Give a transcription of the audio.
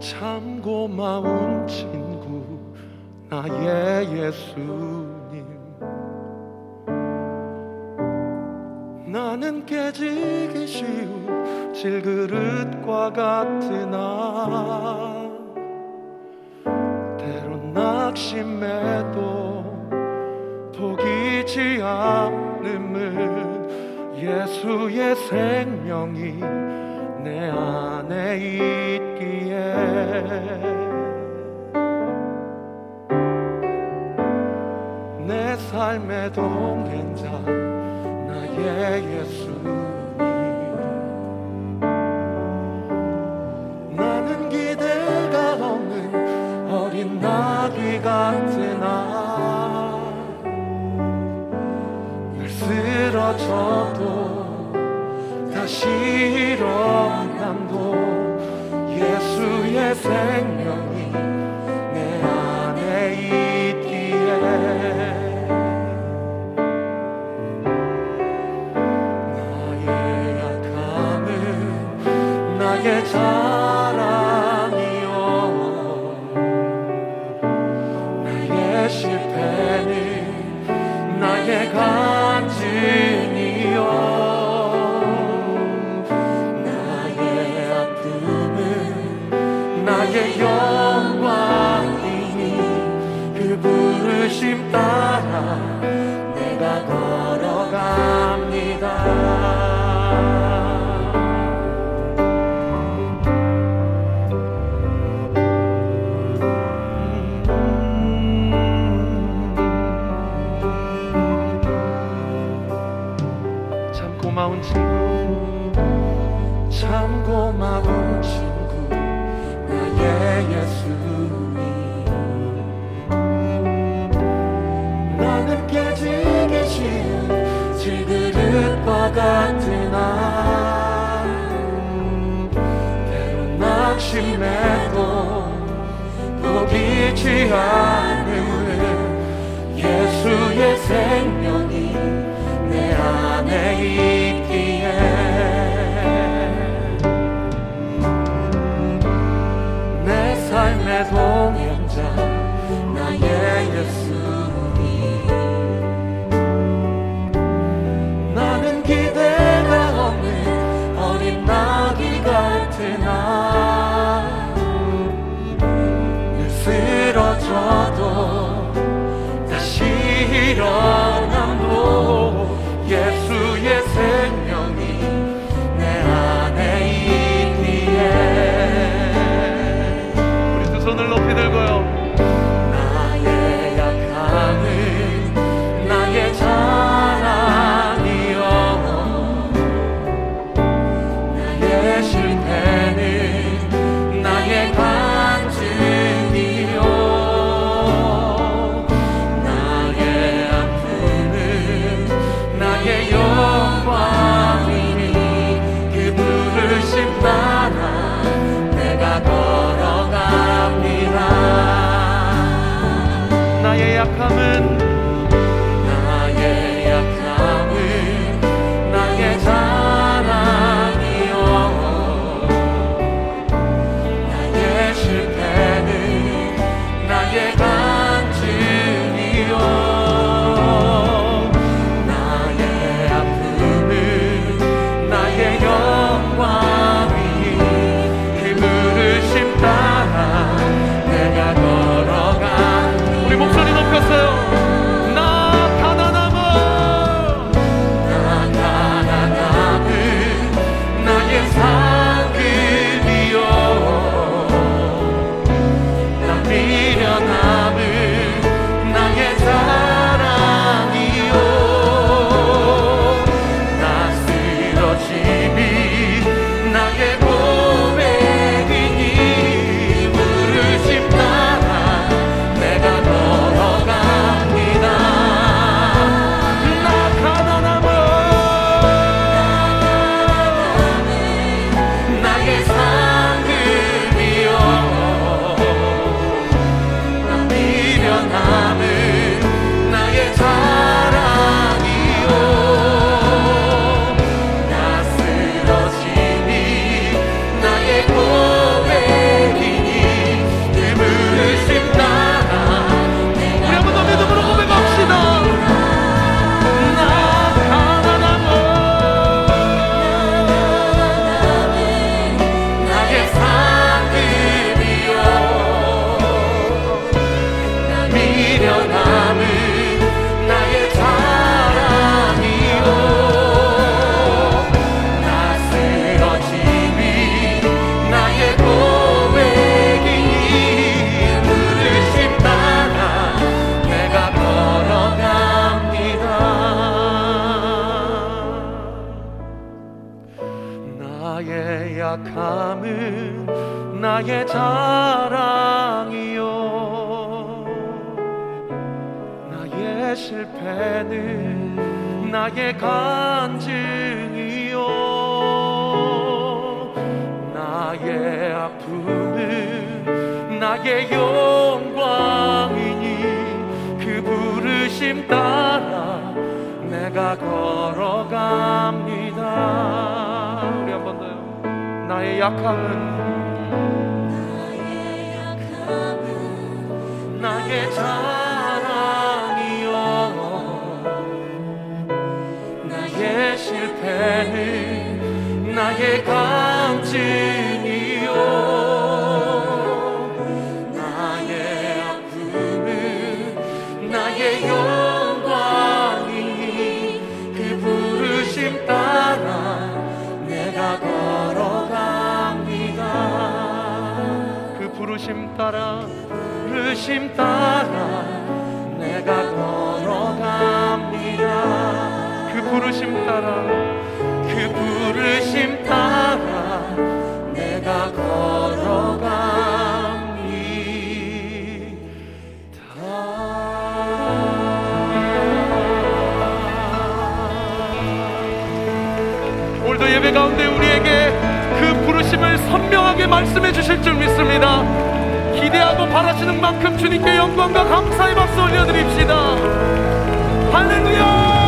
참 고마운 친구 나의 예수님. 나는 깨지기 쉬운 질그릇과 같으나 때론 낙심해도 포기지 않음을 예수의 생명이 내 안에 있기에. 내 삶의 동행자 나의 예수님. 나는 기대가 없는 어린 나귀 같으나 늘 쓰러져도 일어남도 예수의 생명 쉬운 질그릇과 같으나 때론 낙심해도 포기지 않음을 예수의 생명이 내 안에 있기에. 내 삶의 동행자 나의 예수 실패는 나의 간증이요. 나의 아픔은 나의 영광이니 그 부르심 따라 내가 걸어갑니다. 우리 한 번 더요. 나의 약함은 따라 부르심 따라 내가 걸어갑니다. 그 부르심 따라 그 부르심 따라 내가 걸어갑니다. 예배 가운데 우리에게 그 부르심을 선명하게 말씀해 주실 줄 믿습니다 기대하고 바라시는 만큼 주님께 영광과 감사의 박수 올려드립시다. 할렐루야